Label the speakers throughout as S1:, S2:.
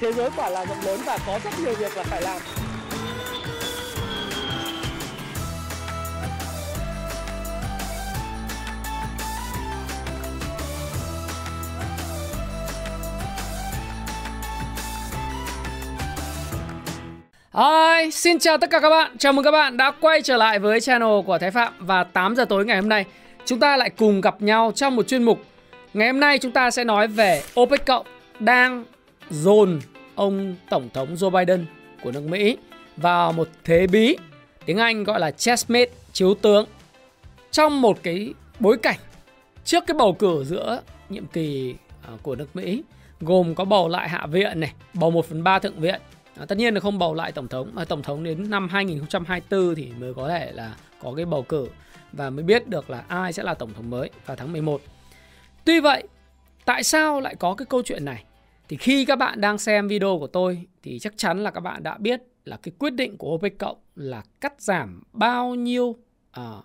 S1: thế giới quả là rộng lớn và có rất nhiều việc là phải làm
S2: Hi, xin chào tất cả các bạn. Chào mừng các bạn đã quay trở lại với channel của Thái Phạm và 8 giờ tối ngày hôm nay. Chúng ta lại cùng gặp nhau trong một chuyên mục. Ngày hôm nay chúng ta sẽ nói về OPEC cộng đang dồn ông tổng thống Joe Biden của nước Mỹ vào một thế bí. Tiếng Anh gọi là chessmate, chiếu tướng. Trong một cái bối cảnh trước cái bầu cử giữa nhiệm kỳ à, của nước Mỹ gồm có bầu lại hạ viện này, bầu 1 phần 3 thượng viện À, tất nhiên là không bầu lại tổng thống mà tổng thống đến năm 2024 thì mới có thể là có cái bầu cử và mới biết được là ai sẽ là tổng thống mới vào tháng 11. Tuy vậy, tại sao lại có cái câu chuyện này? Thì khi các bạn đang xem video của tôi thì chắc chắn là các bạn đã biết là cái quyết định của OPEC cộng là cắt giảm bao nhiêu uh,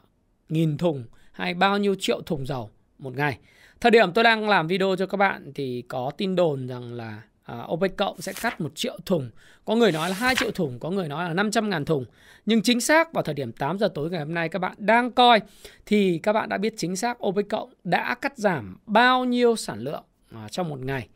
S2: nghìn thùng hay bao nhiêu triệu thùng dầu một ngày. Thời điểm tôi đang làm video cho các bạn thì có tin đồn rằng là uh, OPEC cộng sẽ cắt một triệu thùng. Có người nói là 2 triệu thùng, có người nói là 500 ngàn thùng. Nhưng chính xác vào thời điểm 8 giờ tối ngày hôm nay các bạn đang coi thì các bạn đã biết chính xác OPEC cộng đã cắt giảm bao nhiêu sản lượng uh, trong một ngày.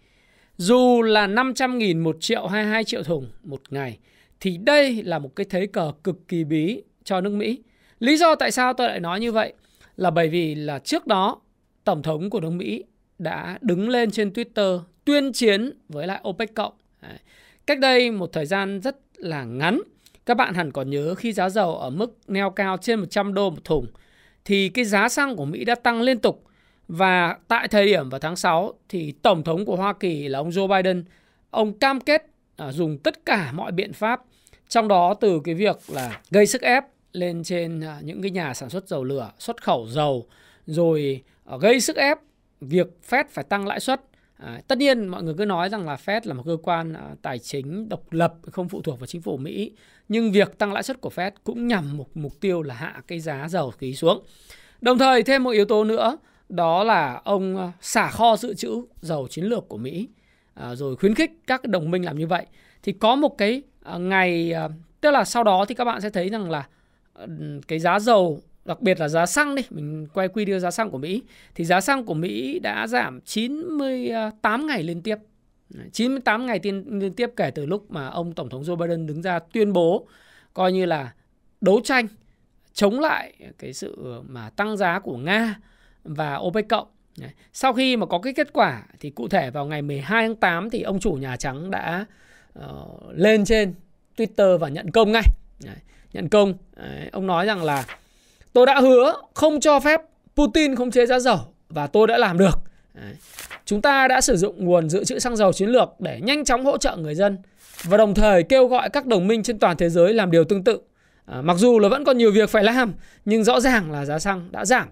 S2: Dù là 500 nghìn 1 triệu hay 2 triệu thùng một ngày thì đây là một cái thế cờ cực kỳ bí cho nước Mỹ. Lý do tại sao tôi lại nói như vậy là bởi vì là trước đó Tổng thống của nước Mỹ đã đứng lên trên Twitter tuyên chiến với lại OPEC cộng. Cách đây một thời gian rất là ngắn, các bạn hẳn còn nhớ khi giá dầu ở mức neo cao trên 100 đô một thùng thì cái giá xăng của Mỹ đã tăng liên tục và tại thời điểm vào tháng 6 thì tổng thống của Hoa Kỳ là ông Joe Biden ông cam kết à, dùng tất cả mọi biện pháp trong đó từ cái việc là gây sức ép lên trên à, những cái nhà sản xuất dầu lửa, xuất khẩu dầu rồi à, gây sức ép việc Fed phải tăng lãi suất À, tất nhiên mọi người cứ nói rằng là Fed là một cơ quan à, tài chính độc lập không phụ thuộc vào chính phủ Mỹ nhưng việc tăng lãi suất của Fed cũng nhằm một mục tiêu là hạ cái giá dầu khí xuống. Đồng thời thêm một yếu tố nữa đó là ông ờ, xả kho dự trữ dầu chiến lược của Mỹ à, rồi khuyến khích các đồng minh làm như vậy. Thì có một cái à, ngày à, tức là sau đó thì các bạn sẽ thấy rằng là cái giá dầu đặc biệt là giá xăng đi, mình quay quy đưa giá xăng của Mỹ thì giá xăng của Mỹ đã giảm 98 ngày liên tiếp. 98 ngày tiên, liên tiếp kể từ lúc mà ông Tổng thống Joe Biden đứng ra tuyên bố coi như là đấu tranh chống lại cái sự mà tăng giá của Nga và OPEC cộng. Sau khi mà có cái kết quả thì cụ thể vào ngày 12 tháng 8 thì ông chủ Nhà Trắng đã uh, lên trên Twitter và nhận công ngay. Đấy, nhận công. Đấy, ông nói rằng là Tôi đã hứa không cho phép Putin khống chế giá dầu và tôi đã làm được. Đấy. Chúng ta đã sử dụng nguồn dự trữ xăng dầu chiến lược để nhanh chóng hỗ trợ người dân và đồng thời kêu gọi các đồng minh trên toàn thế giới làm điều tương tự. À, mặc dù là vẫn còn nhiều việc phải làm nhưng rõ ràng là giá xăng đã giảm.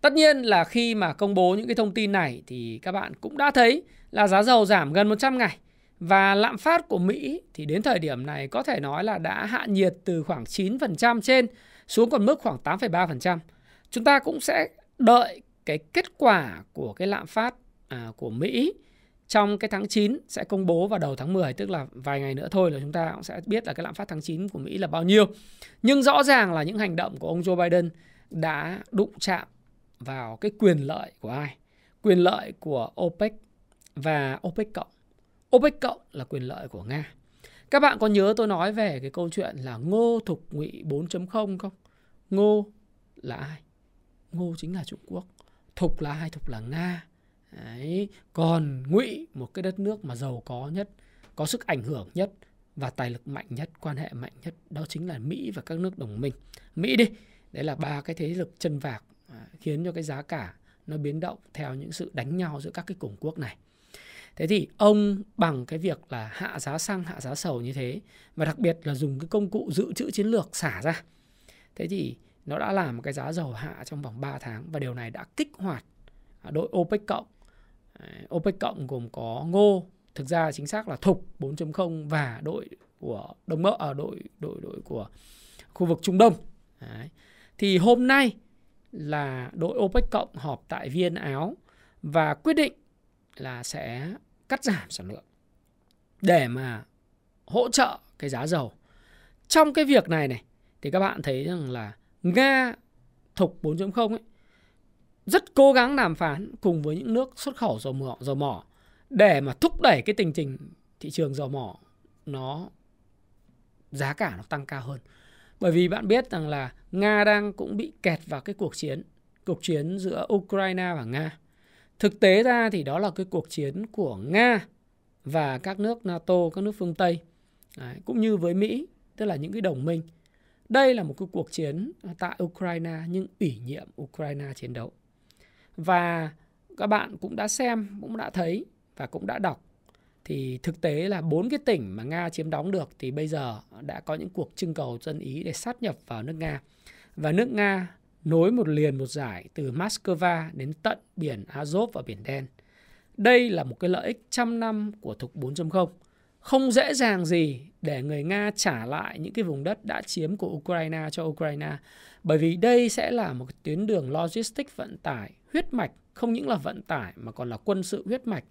S2: Tất nhiên là khi mà công bố những cái thông tin này thì các bạn cũng đã thấy là giá dầu giảm gần 100 ngày và lạm phát của Mỹ thì đến thời điểm này có thể nói là đã hạ nhiệt từ khoảng 9% trên xuống còn mức khoảng 8,3%. Chúng ta cũng sẽ đợi cái kết quả của cái lạm phát à, của Mỹ trong cái tháng 9 sẽ công bố vào đầu tháng 10 tức là vài ngày nữa thôi là chúng ta cũng sẽ biết là cái lạm phát tháng 9 của Mỹ là bao nhiêu. Nhưng rõ ràng là những hành động của ông Joe Biden đã đụng chạm vào cái quyền lợi của ai? Quyền lợi của OPEC và OPEC cộng. OPEC cộng là quyền lợi của Nga. Các bạn có nhớ tôi nói về cái câu chuyện là ngô thục ngụy 4.0 không? Ngô là ai? Ngô chính là Trung Quốc. Thục là ai? Thục là Nga. Đấy. Còn ngụy một cái đất nước mà giàu có nhất, có sức ảnh hưởng nhất và tài lực mạnh nhất, quan hệ mạnh nhất đó chính là Mỹ và các nước đồng minh. Mỹ đi, đấy là ba cái thế lực chân vạc à, khiến cho cái giá cả nó biến động theo những sự đánh nhau giữa các cái cường quốc này. Thế thì ông bằng cái việc là hạ giá xăng, hạ giá dầu như thế và đặc biệt là dùng cái công cụ dự trữ chiến lược xả ra. Thế thì nó đã làm cái giá dầu hạ trong vòng 3 tháng và điều này đã kích hoạt à, đội OPEC cộng. OPEC cộng gồm có Ngô, thực ra chính xác là Thục 4.0 và đội của Đông Mỡ ở à, đội đội đội của khu vực Trung Đông. Đấy. Thì hôm nay là đội OPEC cộng họp tại Viên Áo và quyết định là sẽ cắt giảm sản lượng. để mà hỗ trợ cái giá dầu. Trong cái việc này này thì các bạn thấy rằng là Nga thục 4.0 ấy rất cố gắng đàm phán cùng với những nước xuất khẩu dầu mỏ, dầu mỏ để mà thúc đẩy cái tình trình thị trường dầu mỏ nó giá cả nó tăng cao hơn. Bởi vì bạn biết rằng là Nga đang cũng bị kẹt vào cái cuộc chiến, cuộc chiến giữa Ukraine và Nga. Thực tế ra thì đó là cái cuộc chiến của Nga và các nước NATO, các nước phương Tây Đấy, cũng như với Mỹ, tức là những cái đồng minh. Đây là một cái cuộc chiến tại Ukraine nhưng ủy nhiệm Ukraine chiến đấu. Và các bạn cũng đã xem, cũng đã thấy và cũng đã đọc thì thực tế là bốn cái tỉnh mà Nga chiếm đóng được thì bây giờ đã có những cuộc trưng cầu dân ý để sát nhập vào nước Nga. Và nước Nga nối một liền một giải từ Moscow đến tận biển Azov và biển Đen. Đây là một cái lợi ích trăm năm của Thục 4.0. Không dễ dàng gì để người Nga trả lại những cái vùng đất đã chiếm của Ukraine cho Ukraine. Bởi vì đây sẽ là một tuyến đường logistics vận tải huyết mạch, không những là vận tải mà còn là quân sự huyết mạch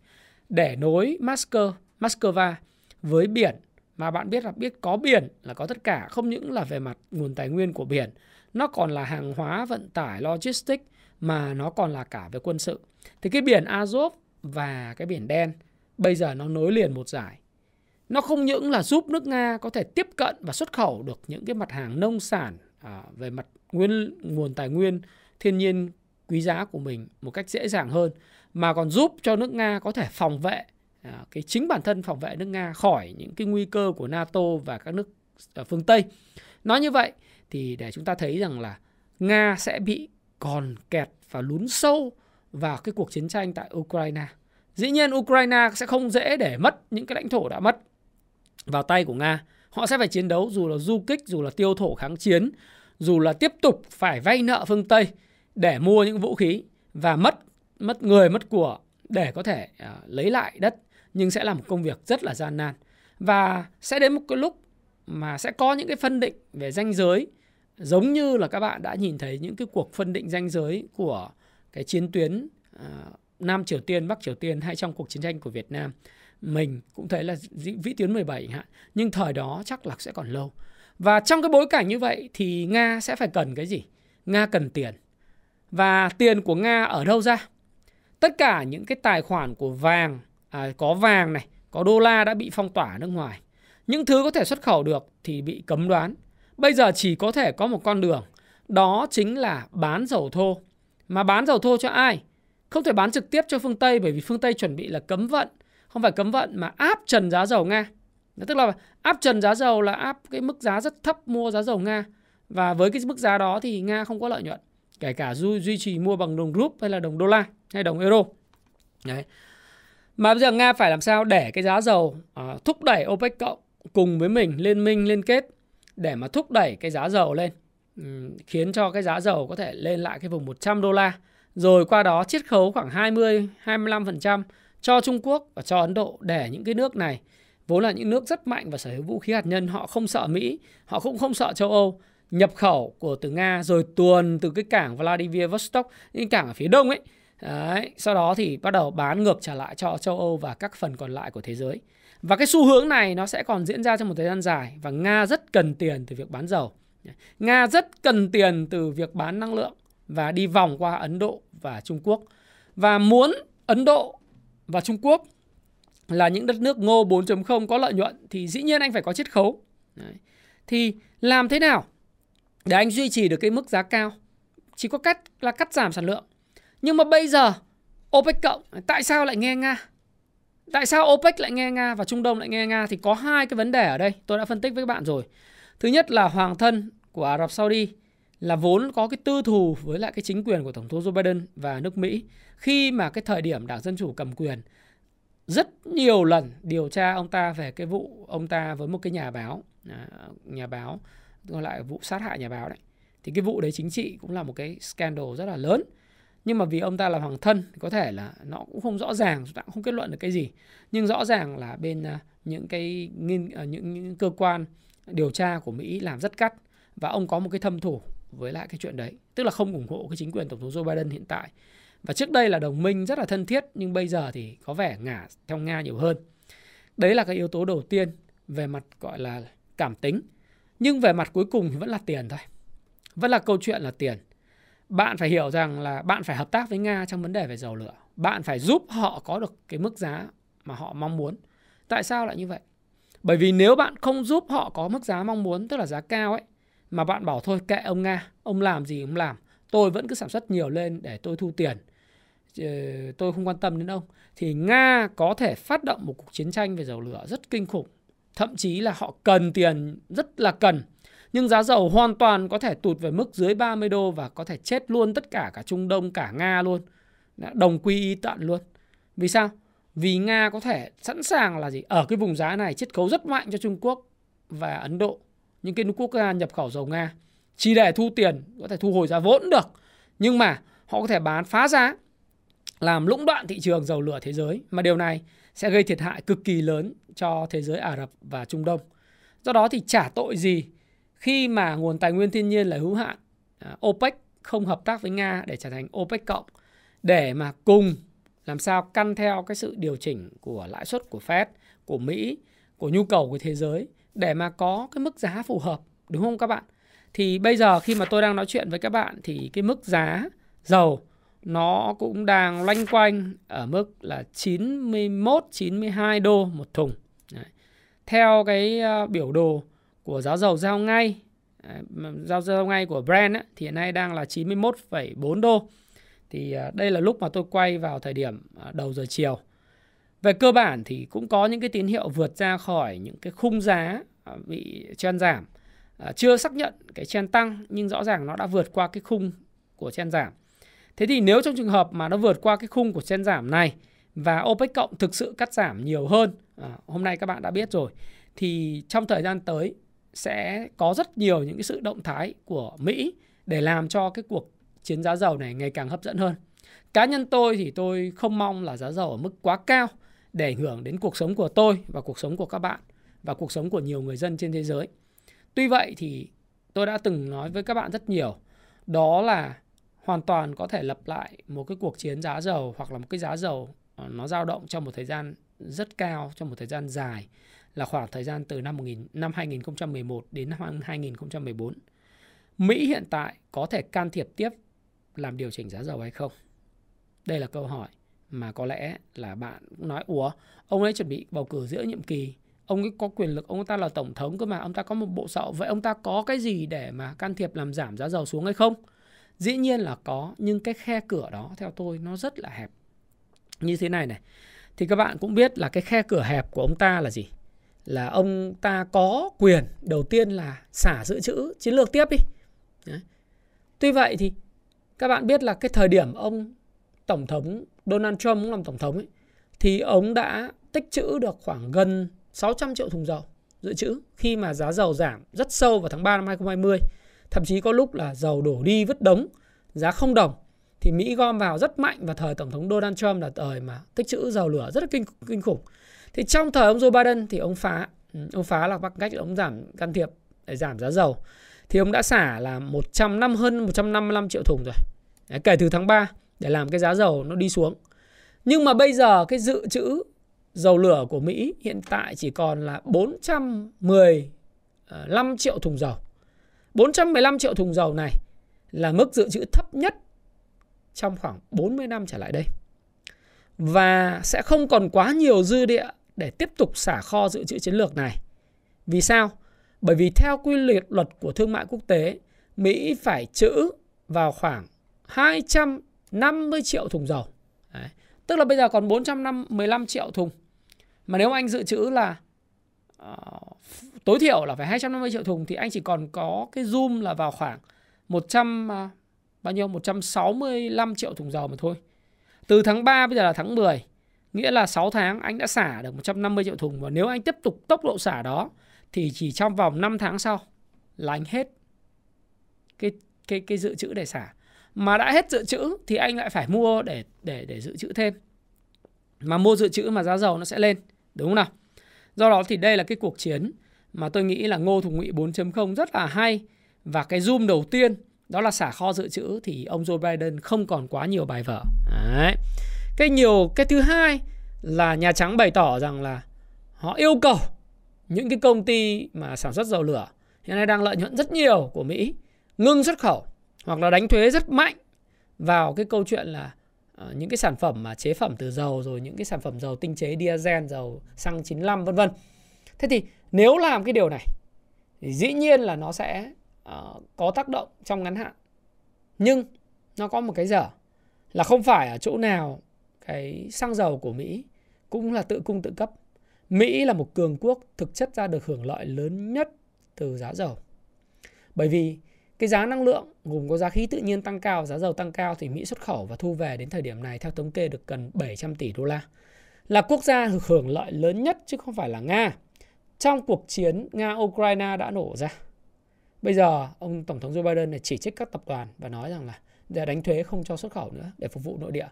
S2: để nối Moscow, Moscow với biển. Mà bạn biết là biết có biển là có tất cả không những là về mặt nguồn tài nguyên của biển nó còn là hàng hóa vận tải logistics mà nó còn là cả về quân sự. Thì cái biển Azov và cái biển đen bây giờ nó nối liền một giải nó không những là giúp nước Nga có thể tiếp cận và xuất khẩu được những cái mặt hàng nông sản à, về mặt nguyên nguồn tài nguyên thiên nhiên quý giá của mình một cách dễ dàng hơn mà còn giúp cho nước Nga có thể phòng vệ à, cái chính bản thân phòng vệ nước Nga khỏi những cái nguy cơ của NATO và các nước ở phương Tây. Nói như vậy thì để chúng ta thấy rằng là Nga sẽ bị còn kẹt và lún sâu vào cái cuộc chiến tranh tại Ukraine. Dĩ nhiên Ukraine sẽ không dễ để mất những cái lãnh thổ đã mất vào tay của Nga. Họ sẽ phải chiến đấu dù là du kích, dù là tiêu thổ kháng chiến, dù là tiếp tục phải vay nợ phương Tây để mua những vũ khí và mất mất người mất của để có thể uh, lấy lại đất nhưng sẽ là một công việc rất là gian nan. Và sẽ đến một cái lúc mà sẽ có những cái phân định về danh giới giống như là các bạn đã nhìn thấy những cái cuộc phân định danh giới của cái chiến tuyến uh, Nam Triều Tiên, Bắc Triều Tiên hay trong cuộc chiến tranh của Việt Nam. Mình cũng thấy là vĩ tuyến 17 hạn nhưng thời đó chắc là sẽ còn lâu. Và trong cái bối cảnh như vậy thì Nga sẽ phải cần cái gì? Nga cần tiền. Và tiền của Nga ở đâu ra? Tất cả những cái tài khoản của vàng à, có vàng này có đô la đã bị phong tỏa ở nước ngoài. Những thứ có thể xuất khẩu được thì bị cấm đoán. Bây giờ chỉ có thể có một con đường đó chính là bán dầu thô. Mà bán dầu thô cho ai? Không thể bán trực tiếp cho phương tây bởi vì phương tây chuẩn bị là cấm vận. Không phải cấm vận mà áp trần giá dầu nga. Tức là áp trần giá dầu là áp cái mức giá rất thấp mua giá dầu nga. Và với cái mức giá đó thì nga không có lợi nhuận kể cả duy, duy trì mua bằng đồng rúp hay là đồng đô la hay đồng euro. Đấy. Mà bây giờ nga phải làm sao để cái giá dầu uh, thúc đẩy opec cộng cùng với mình liên minh liên kết để mà thúc đẩy cái giá dầu lên? Um, khiến cho cái giá dầu có thể lên lại cái vùng 100 đô la. Rồi qua đó chiết khấu khoảng 20 25% cho Trung Quốc và cho Ấn Độ để những cái nước này vốn là những nước rất mạnh và sở hữu vũ khí hạt nhân họ không sợ Mỹ họ cũng không sợ châu Âu nhập khẩu của từ Nga rồi tuồn từ cái cảng Vladivostok những cảng ở phía đông ấy Đấy, sau đó thì bắt đầu bán ngược trả lại cho châu Âu và các phần còn lại của thế giới. Và cái xu hướng này nó sẽ còn diễn ra trong một thời gian dài và Nga rất cần tiền từ việc bán dầu. Nga rất cần tiền từ việc bán năng lượng và đi vòng qua Ấn Độ và Trung Quốc. Và muốn Ấn Độ và Trung Quốc là những đất nước ngô 4.0 có lợi nhuận thì dĩ nhiên anh phải có chiết khấu. Đấy. Thì làm thế nào để anh duy trì được cái mức giá cao chỉ có cách là cắt giảm sản lượng nhưng mà bây giờ, OPEC cộng, tại sao lại nghe Nga? Tại sao OPEC lại nghe Nga và Trung Đông lại nghe Nga thì có hai cái vấn đề ở đây. Tôi đã phân tích với các bạn rồi. Thứ nhất là hoàng thân của Ả Rập Saudi là vốn có cái tư thù với lại cái chính quyền của Tổng thống Joe Biden và nước Mỹ khi mà cái thời điểm Đảng Dân Chủ cầm quyền. Rất nhiều lần điều tra ông ta về cái vụ ông ta với một cái nhà báo à, nhà báo, gọi lại vụ sát hại nhà báo đấy. Thì cái vụ đấy chính trị cũng là một cái scandal rất là lớn nhưng mà vì ông ta là hoàng thân có thể là nó cũng không rõ ràng chúng ta cũng không kết luận được cái gì nhưng rõ ràng là bên à, những cái nghiên à, những, những cơ quan điều tra của Mỹ làm rất cắt và ông có một cái thâm thủ với lại cái chuyện đấy tức là không ủng hộ cái chính quyền tổng thống Joe Biden hiện tại và trước đây là đồng minh rất là thân thiết nhưng bây giờ thì có vẻ ngả theo Nga nhiều hơn Đấy là cái yếu tố đầu tiên về mặt gọi là cảm tính. Nhưng về mặt cuối cùng thì vẫn là tiền thôi. Vẫn là câu chuyện là tiền. Bạn phải hiểu rằng là bạn phải hợp tác với Nga trong vấn đề về dầu lửa. Bạn phải giúp họ có được cái mức giá mà họ mong muốn. Tại sao lại như vậy? Bởi vì nếu bạn không giúp họ có mức giá mong muốn, tức là giá cao ấy, mà bạn bảo thôi kệ ông Nga, ông làm gì ông làm, tôi vẫn cứ sản xuất nhiều lên để tôi thu tiền, ờ, tôi không quan tâm đến ông, thì Nga có thể phát động một cuộc chiến tranh về dầu lửa rất kinh khủng. Thậm chí là họ cần tiền rất là cần. Nhưng giá dầu hoàn toàn có thể tụt về mức dưới 30 đô và có thể chết luôn tất cả cả Trung Đông, cả Nga luôn. Đồng quy y tận luôn. Vì sao? Vì Nga có thể sẵn sàng là gì? Ở cái vùng giá này chiết khấu rất mạnh cho Trung Quốc và Ấn Độ. Những cái quốc gia nhập khẩu dầu Nga. Chỉ để thu tiền, có thể thu hồi giá vốn được. Nhưng mà họ có thể bán phá giá làm lũng đoạn thị trường dầu lửa thế giới mà điều này sẽ gây thiệt hại cực kỳ lớn cho thế giới Ả Rập và Trung Đông. Do đó thì trả tội gì khi mà nguồn tài nguyên thiên nhiên là hữu hạn, à, OPEC không hợp tác với Nga để trở thành OPEC cộng để mà cùng làm sao căn theo cái sự điều chỉnh của lãi suất của Fed, của Mỹ, của nhu cầu của thế giới để mà có cái mức giá phù hợp, đúng không các bạn? Thì bây giờ khi mà tôi đang nói chuyện với các bạn thì cái mức giá dầu nó cũng đang loanh quanh ở mức là 91 92 đô một thùng. Đấy. Theo cái ờ, biểu đồ của giá dầu giao ngay giao giao ngay của Brent ấy, thì hiện nay đang là 91,4 đô. Thì à, đây là lúc mà tôi quay vào thời điểm à, đầu giờ chiều. Về cơ bản thì cũng có những cái tín hiệu vượt ra khỏi những cái khung giá à, bị chen giảm. Chưa xác nhận cái chen tăng nhưng rõ ràng nó đã vượt qua cái khung của chen giảm. Thế thì nếu trong trường hợp mà nó vượt qua cái khung của chen giảm này và OPEC cộng thực sự cắt giảm nhiều hơn, hôm nay các bạn đã biết rồi, thì trong thời gian tới sẽ có rất nhiều những cái sự động thái của Mỹ để làm cho cái cuộc chiến giá dầu này ngày càng hấp dẫn hơn. Cá nhân tôi thì tôi không mong là giá dầu ở mức quá cao để ảnh hưởng đến cuộc sống của tôi và cuộc sống của các bạn và cuộc sống của nhiều người dân trên thế giới. Tuy vậy thì tôi đã từng nói với các bạn rất nhiều, đó là hoàn toàn có thể lập lại một cái cuộc chiến giá dầu hoặc là một cái giá dầu ờ, nó dao động trong một thời gian rất cao, trong một thời gian dài là khoảng thời gian từ năm 1000 năm 2011 đến năm 2014. Mỹ hiện tại có thể can thiệp tiếp làm điều chỉnh giá dầu hay không? Đây là câu hỏi mà có lẽ là bạn cũng nói ủa ông ấy chuẩn bị bầu cử giữa nhiệm kỳ ông ấy có quyền lực ông ta là tổng thống cơ mà ông ta có một bộ sậu vậy ông ta có cái gì để mà can thiệp làm giảm giá dầu xuống hay không Dĩ nhiên là có, nhưng cái khe cửa đó theo tôi nó rất là hẹp. Như thế này này. Thì các bạn cũng biết là cái khe cửa hẹp của ông ta là gì? Là ông ta có quyền đầu tiên là xả dự trữ chiến lược tiếp đi. Đấy. Tuy vậy thì các bạn biết là cái thời điểm ông tổng thống Donald Trump cũng làm tổng thống ấy thì ông đã tích trữ được khoảng gần 600 triệu thùng dầu dự trữ khi mà giá dầu giảm rất sâu vào tháng 3 năm 2020 Thậm chí có lúc là dầu đổ đi vứt đống, giá không đồng. Thì Mỹ gom vào rất mạnh vào thời Tổng thống Donald Trump là thời mà tích trữ dầu lửa rất là kinh, kinh khủng. Thì trong thời ông Joe Biden thì ông phá. Ừ, ông phá là bằng cách ông giảm can thiệp để giảm giá dầu. Thì ông đã xả là 105 hơn 155 triệu thùng rồi. Đấy, kể từ tháng 3 để làm cái giá dầu nó đi xuống. Nhưng mà bây giờ cái dự trữ dầu lửa của Mỹ hiện tại chỉ còn là 415 triệu thùng dầu. 415 triệu thùng dầu này là mức dự trữ thấp nhất trong khoảng 40 năm trở lại đây. Và sẽ không còn quá nhiều dư địa để tiếp tục xả kho dự trữ chiến lược này. Vì sao? Bởi vì theo quy luật của thương mại quốc tế, Mỹ phải trữ vào khoảng 250 triệu thùng dầu. Đấy. Tức là bây giờ còn 415 triệu thùng. Mà nếu anh dự trữ là uh, tối thiểu là phải 250 triệu thùng thì anh chỉ còn có cái zoom là vào khoảng 100 uh, ờ, bao nhiêu 165 triệu thùng dầu mà thôi. Từ tháng 3 bây giờ là tháng 10, nghĩa là 6 tháng anh đã xả được 150 triệu thùng và nếu anh tiếp tục tốc độ xả đó thì chỉ trong vòng 5 tháng sau là anh hết cái cái cái dự trữ để xả. Mà đã hết dự trữ thì anh lại phải mua để để để dự trữ thêm. Mà mua dự trữ mà giá dầu nó sẽ lên, đúng không nào? Do đó thì đây là cái cuộc chiến mà tôi nghĩ là Ngô Thủ Ngụy 4.0 rất là hay và cái zoom đầu tiên đó là xả kho dự trữ thì ông Joe Biden không còn quá nhiều bài vở. Đấy. Cái nhiều cái thứ hai là Nhà Trắng bày tỏ rằng là họ yêu cầu những cái công ty mà sản xuất dầu lửa hiện nay đang lợi nhuận rất nhiều của Mỹ ngưng xuất khẩu hoặc là đánh thuế rất mạnh vào cái câu chuyện là uh, những cái sản phẩm mà chế phẩm từ dầu rồi những cái sản phẩm dầu tinh chế diesel, dầu xăng 95 vân vân. Thế thì nếu làm cái điều này thì dĩ nhiên là nó sẽ uh, có tác động trong ngắn hạn. Nhưng nó có một cái dở là không phải ở chỗ nào cái xăng dầu của Mỹ cũng là tự cung tự cấp. Mỹ là một cường quốc thực chất ra được hưởng lợi lớn nhất từ giá dầu. Bởi vì cái giá năng lượng gồm có giá khí tự nhiên tăng cao, giá dầu tăng cao thì Mỹ xuất khẩu và thu về đến thời điểm này theo thống kê được gần 700 tỷ đô la. Là quốc gia được hưởng lợi lớn nhất chứ không phải là Nga. Trong cuộc chiến Nga-Ukraine đã nổ ra. Bây giờ ông Tổng thống Joe Biden này chỉ trích các tập đoàn và nói rằng là để đánh thuế không cho xuất khẩu nữa để phục vụ nội địa.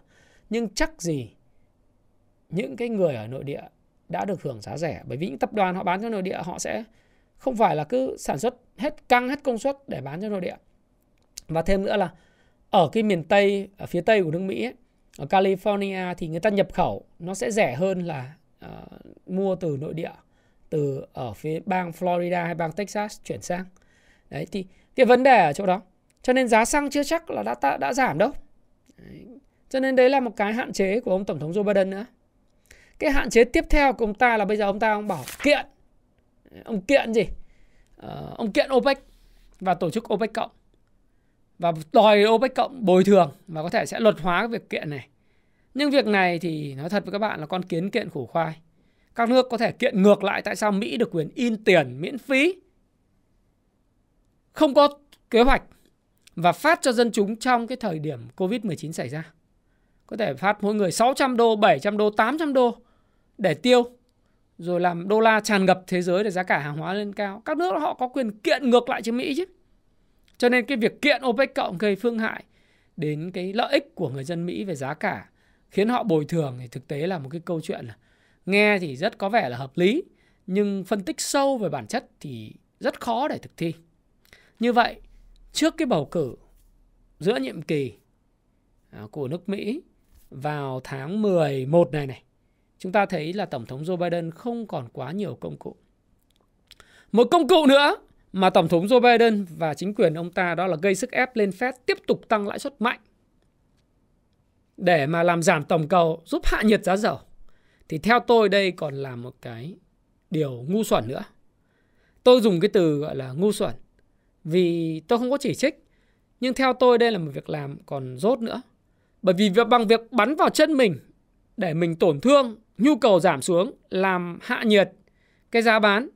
S2: Nhưng chắc gì những cái người ở nội địa đã được hưởng giá rẻ? Bởi vì những tập đoàn họ bán cho nội địa họ sẽ không phải là cứ sản xuất hết căng hết công suất để bán cho nội địa. Và thêm nữa là ở cái miền tây ở phía tây của nước mỹ ấy, ở california thì người ta nhập khẩu nó sẽ rẻ hơn là uh, mua từ nội địa từ ở phía bang florida hay bang texas chuyển sang. Đấy thì cái vấn đề ở chỗ đó. Cho nên giá xăng chưa chắc là đã đã, đã giảm đâu. Đấy cho nên đấy là một cái hạn chế của ông tổng thống joe biden nữa cái hạn chế tiếp theo của ông ta là bây giờ ông ta ông bảo kiện ông kiện gì uh, ông kiện OPEC và tổ chức OPEC cộng và đòi OPEC cộng bồi thường và có thể sẽ luật hóa cái việc kiện này. Nhưng việc này thì nói thật với các bạn là con kiến kiện khổ khoai. Các nước có thể kiện ngược lại tại sao Mỹ được quyền in tiền miễn phí không có kế hoạch và phát cho dân chúng trong cái thời điểm Covid-19 xảy ra. Có thể phát mỗi người 600 đô, 700 đô, 800 đô để tiêu rồi làm đô la tràn ngập thế giới để giá cả hàng hóa lên cao. Các nước họ có quyền kiện ngược lại cho Mỹ chứ. Cho nên cái việc kiện OPEC cộng gây phương hại đến cái lợi ích của người dân Mỹ về giá cả khiến họ bồi thường thì thực tế là một cái câu chuyện là nghe thì rất có vẻ là hợp lý nhưng phân tích sâu về bản chất thì rất khó để thực thi. Như vậy, trước cái bầu cử giữa nhiệm kỳ à, của nước Mỹ vào tháng 11 này này, chúng ta thấy là Tổng thống Joe Biden không còn quá nhiều công cụ. Một công cụ nữa mà Tổng thống Joe Biden và chính quyền ông ta đó là gây sức ép lên Fed tiếp tục tăng lãi suất mạnh để mà làm giảm tổng cầu, giúp hạ nhiệt giá dầu. Thì theo tôi đây còn là một cái điều ngu xuẩn nữa. Tôi dùng cái từ gọi là ngu xuẩn vì tôi không có chỉ trích. Nhưng theo tôi đây là một việc làm còn rốt nữa. Bởi vì bằng việc bắn vào chân mình để mình tổn thương, nhu cầu giảm xuống làm hạ nhiệt cái giá bán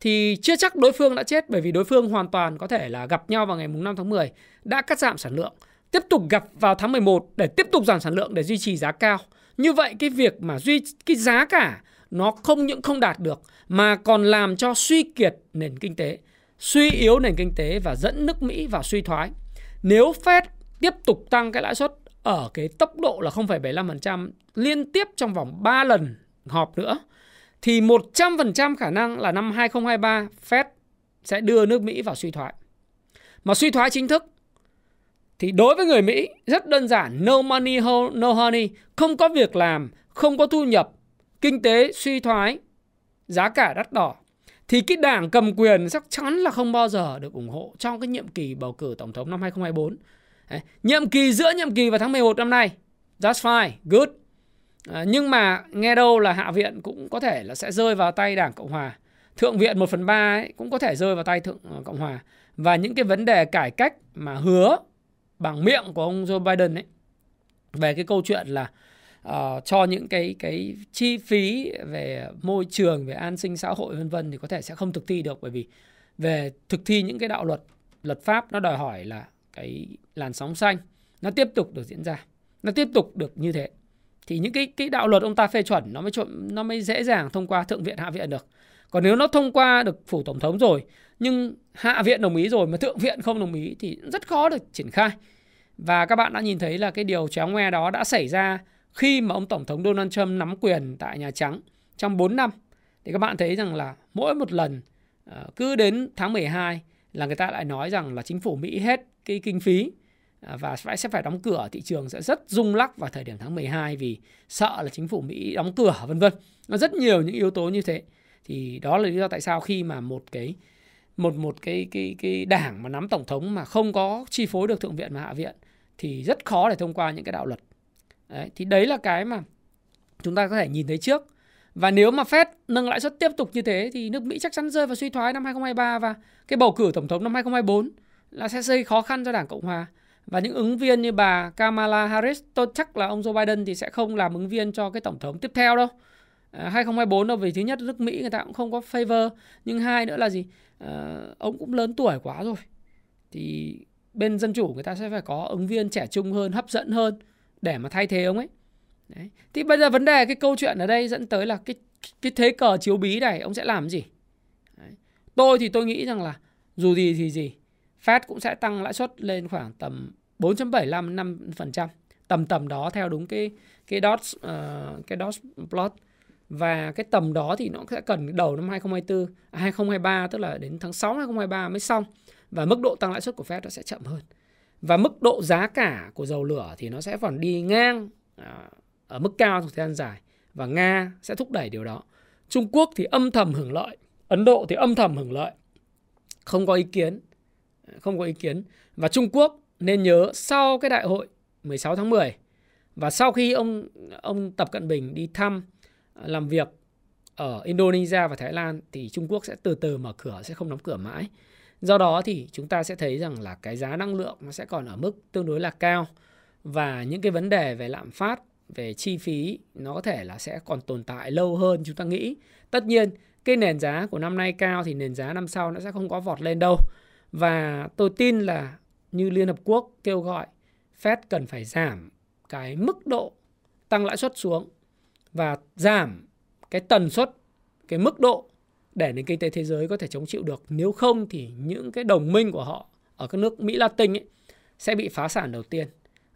S2: thì chưa chắc đối phương đã chết. Bởi vì đối phương hoàn toàn có thể là gặp nhau vào ngày 5 tháng 10 đã cắt giảm sản lượng, tiếp tục gặp vào tháng 11 để tiếp tục giảm sản lượng để duy trì giá cao. Như vậy cái việc mà duy, cái giá cả nó không những không đạt được mà còn làm cho suy kiệt nền kinh tế, suy yếu nền kinh tế và dẫn nước Mỹ vào suy thoái. Nếu Fed tiếp tục tăng cái lãi suất ở cái tốc độ là 0,75% liên tiếp trong vòng 3 lần họp nữa thì 100% khả năng là năm 2023 Fed sẽ đưa nước Mỹ vào suy thoái. Mà suy thoái chính thức thì đối với người Mỹ rất đơn giản, no money, no honey, không có việc làm, không có thu nhập, kinh tế suy thoái, giá cả đắt đỏ thì cái đảng cầm quyền chắc chắn là không bao giờ được ủng hộ trong cái nhiệm kỳ bầu cử tổng thống năm 2024. Đấy. Nhiệm kỳ giữa nhiệm kỳ vào tháng 11 năm nay. That's fine, good. À, nhưng mà nghe đâu là Hạ viện cũng có thể là sẽ rơi vào tay Đảng Cộng Hòa. Thượng viện 1 phần 3 ấy cũng có thể rơi vào tay Thượng à, Cộng Hòa. Và những cái vấn đề cải cách mà hứa bằng miệng của ông Joe Biden ấy về cái câu chuyện là uh, cho những cái cái chi phí về môi trường, về an sinh xã hội vân vân thì có thể sẽ không thực thi được bởi vì về thực thi những cái đạo luật luật pháp nó đòi hỏi là cái làn sóng xanh nó tiếp tục được diễn ra, nó tiếp tục được như thế. Thì những cái cái đạo luật ông ta phê chuẩn nó mới nó mới dễ dàng thông qua thượng viện, hạ viện được. Còn nếu nó thông qua được phủ tổng thống rồi, nhưng hạ viện đồng ý rồi mà thượng viện không đồng ý thì rất khó được triển khai. Và các bạn đã nhìn thấy là cái điều chéo ngoe đó đã xảy ra khi mà ông tổng thống Donald Trump nắm quyền tại Nhà Trắng trong 4 năm. Thì các bạn thấy rằng là mỗi một lần ờ, cứ đến tháng 12 là người ta lại nói rằng là chính phủ Mỹ hết cái kinh phí à, và sẽ phải đóng cửa thị trường sẽ rất rung lắc vào thời điểm tháng 12 vì sợ là chính phủ Mỹ đóng cửa vân vân. Nó rất nhiều những yếu tố như thế. Thì đó là lý do tại sao khi mà một cái một một cái cái cái đảng mà nắm tổng thống mà không có chi phối được thượng viện và hạ viện thì rất khó để thông qua những cái đạo luật. Đấy, thì đấy là cái mà chúng ta có thể nhìn thấy trước. Và nếu mà Fed nâng lãi suất tiếp tục như thế thì nước Mỹ chắc chắn rơi vào suy thoái năm 2023 và cái bầu cử tổng thống năm 2024 là sẽ gây khó khăn cho Đảng Cộng hòa. Và những ứng viên như bà Kamala Harris, tôi chắc là ông Joe Biden thì sẽ không làm ứng viên cho cái tổng thống tiếp theo đâu. À, 2024 đâu vì thứ nhất nước Mỹ người ta cũng không có favor, nhưng hai nữa là gì? À, ông cũng lớn tuổi quá rồi. Thì bên dân chủ người ta sẽ phải có ứng viên trẻ trung hơn, hấp dẫn hơn để mà thay thế ông ấy. Đấy. Thì bây giờ vấn đề cái câu chuyện ở đây dẫn tới là cái cái thế cờ chiếu bí này ông sẽ làm gì? Đấy. Tôi thì tôi nghĩ rằng là dù gì thì gì, Fed cũng sẽ tăng lãi suất lên khoảng tầm 4.75 5%, tầm tầm đó theo đúng cái cái dot uh, ờ, cái dot plot và cái tầm đó thì nó sẽ cần đầu năm 2024, à, 2023 tức là đến tháng 6 2023 mới xong và mức độ tăng lãi suất của Fed nó sẽ chậm hơn. Và mức độ giá cả của dầu lửa thì nó sẽ còn đi ngang à, ở mức cao trong thời gian dài và Nga sẽ thúc đẩy điều đó. Trung Quốc thì âm thầm hưởng lợi, Ấn Độ thì âm thầm hưởng lợi. Không có ý kiến. Không có ý kiến. Và Trung Quốc nên nhớ sau cái đại hội 16 tháng 10 và sau khi ông ông Tập Cận Bình đi thăm à, làm việc ở Indonesia và Thái Lan thì Trung Quốc sẽ từ từ mở cửa sẽ không đóng cửa mãi. Do đó thì chúng ta sẽ thấy rằng là cái giá năng lượng nó sẽ còn ở mức tương đối là cao và những cái vấn đề về lạm phát, về chi phí nó có thể là sẽ còn tồn tại lâu hơn chúng ta nghĩ. Tất nhiên cái nền giá của năm nay cao thì nền giá năm sau nó sẽ không có vọt lên đâu. Và tôi tin là như Liên Hợp Quốc kêu gọi Fed cần phải giảm cái mức độ tăng lãi suất xuống và giảm cái tần suất, cái mức độ để nền kinh tế thế giới có thể chống chịu được. Nếu không thì những cái đồng minh của họ ở các nước Mỹ Latin ấy sẽ bị phá sản đầu tiên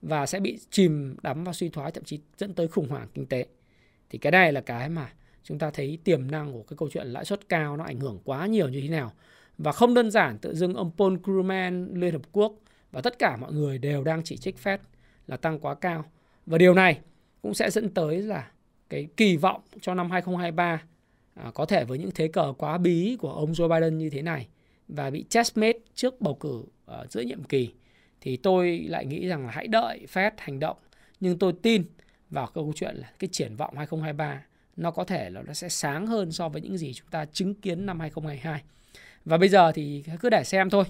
S2: và sẽ bị chìm đắm vào suy thoái thậm chí dẫn tới khủng hoảng kinh tế. Thì cái này là cái mà chúng ta thấy tiềm năng của cái câu chuyện lãi suất cao nó ảnh hưởng quá nhiều như thế nào. Và không đơn giản tự dưng ông Paul Krugman Liên Hợp Quốc và tất cả mọi người đều đang chỉ trích Fed là tăng quá cao. Và điều này cũng sẽ dẫn tới là cái kỳ vọng cho năm 2023 à, có thể với những thế cờ quá bí của ông Joe Biden như thế này và bị checkmate trước bầu cử à, giữa nhiệm kỳ thì tôi lại nghĩ rằng là hãy đợi Fed hành động nhưng tôi tin vào câu chuyện là cái triển vọng 2023 nó có thể là nó sẽ sáng hơn so với những gì chúng ta chứng kiến năm 2022. Và bây giờ thì cứ để xem thôi.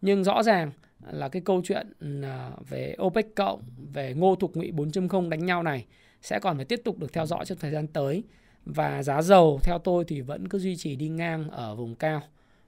S2: Nhưng rõ ràng là cái câu chuyện ừ, à, về OPEC cộng, về ngô thục ngụy 4.0 đánh nhau này sẽ còn phải tiếp tục được theo dõi trong thời gian tới. Và giá dầu theo tôi thì vẫn cứ duy trì đi ngang ở vùng cao.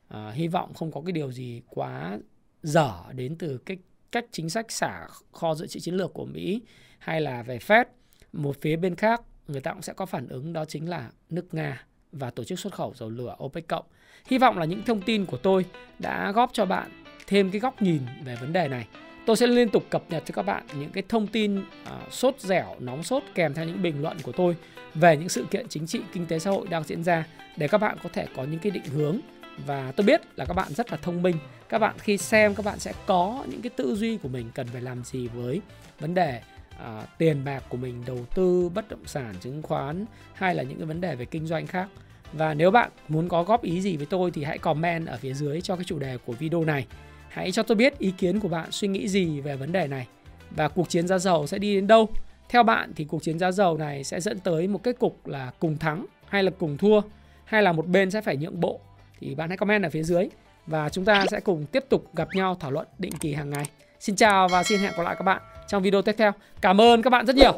S2: À, hy vọng không có cái điều gì quá dở đến từ cái cách chính sách xả kho dự trữ chiến lược của Mỹ hay là về Fed. Một phía bên khác người ta cũng sẽ có phản ứng đó chính là nước Nga và tổ chức xuất khẩu dầu lửa OPEC cộng. Hy vọng là những thông tin của tôi đã góp cho bạn thêm cái góc nhìn về vấn đề này. Tôi sẽ liên tục cập nhật cho các bạn những cái thông tin uh, sốt dẻo, nóng sốt kèm theo những bình luận của tôi về những sự kiện chính trị, kinh tế xã hội đang diễn ra để các bạn có thể có những cái định hướng và tôi biết là các bạn rất là thông minh. Các bạn khi xem các bạn sẽ có những cái tư duy của mình cần phải làm gì với vấn đề à, tiền bạc của mình đầu tư bất động sản, chứng khoán hay là những cái vấn đề về kinh doanh khác. Và nếu bạn muốn có góp ý gì với tôi thì hãy comment ở phía dưới cho cái chủ đề của video này. Hãy cho tôi biết ý kiến của bạn suy nghĩ gì về vấn đề này và cuộc chiến giá dầu sẽ đi đến đâu. Theo bạn thì cuộc chiến giá dầu này sẽ dẫn tới một kết cục là cùng thắng hay là cùng thua hay là một bên sẽ phải nhượng bộ thì bạn hãy comment ở phía dưới và chúng ta sẽ cùng tiếp tục gặp nhau thảo luận định kỳ hàng ngày. Xin chào và xin hẹn gặp lại các bạn trong video tiếp theo. Cảm ơn các bạn rất nhiều.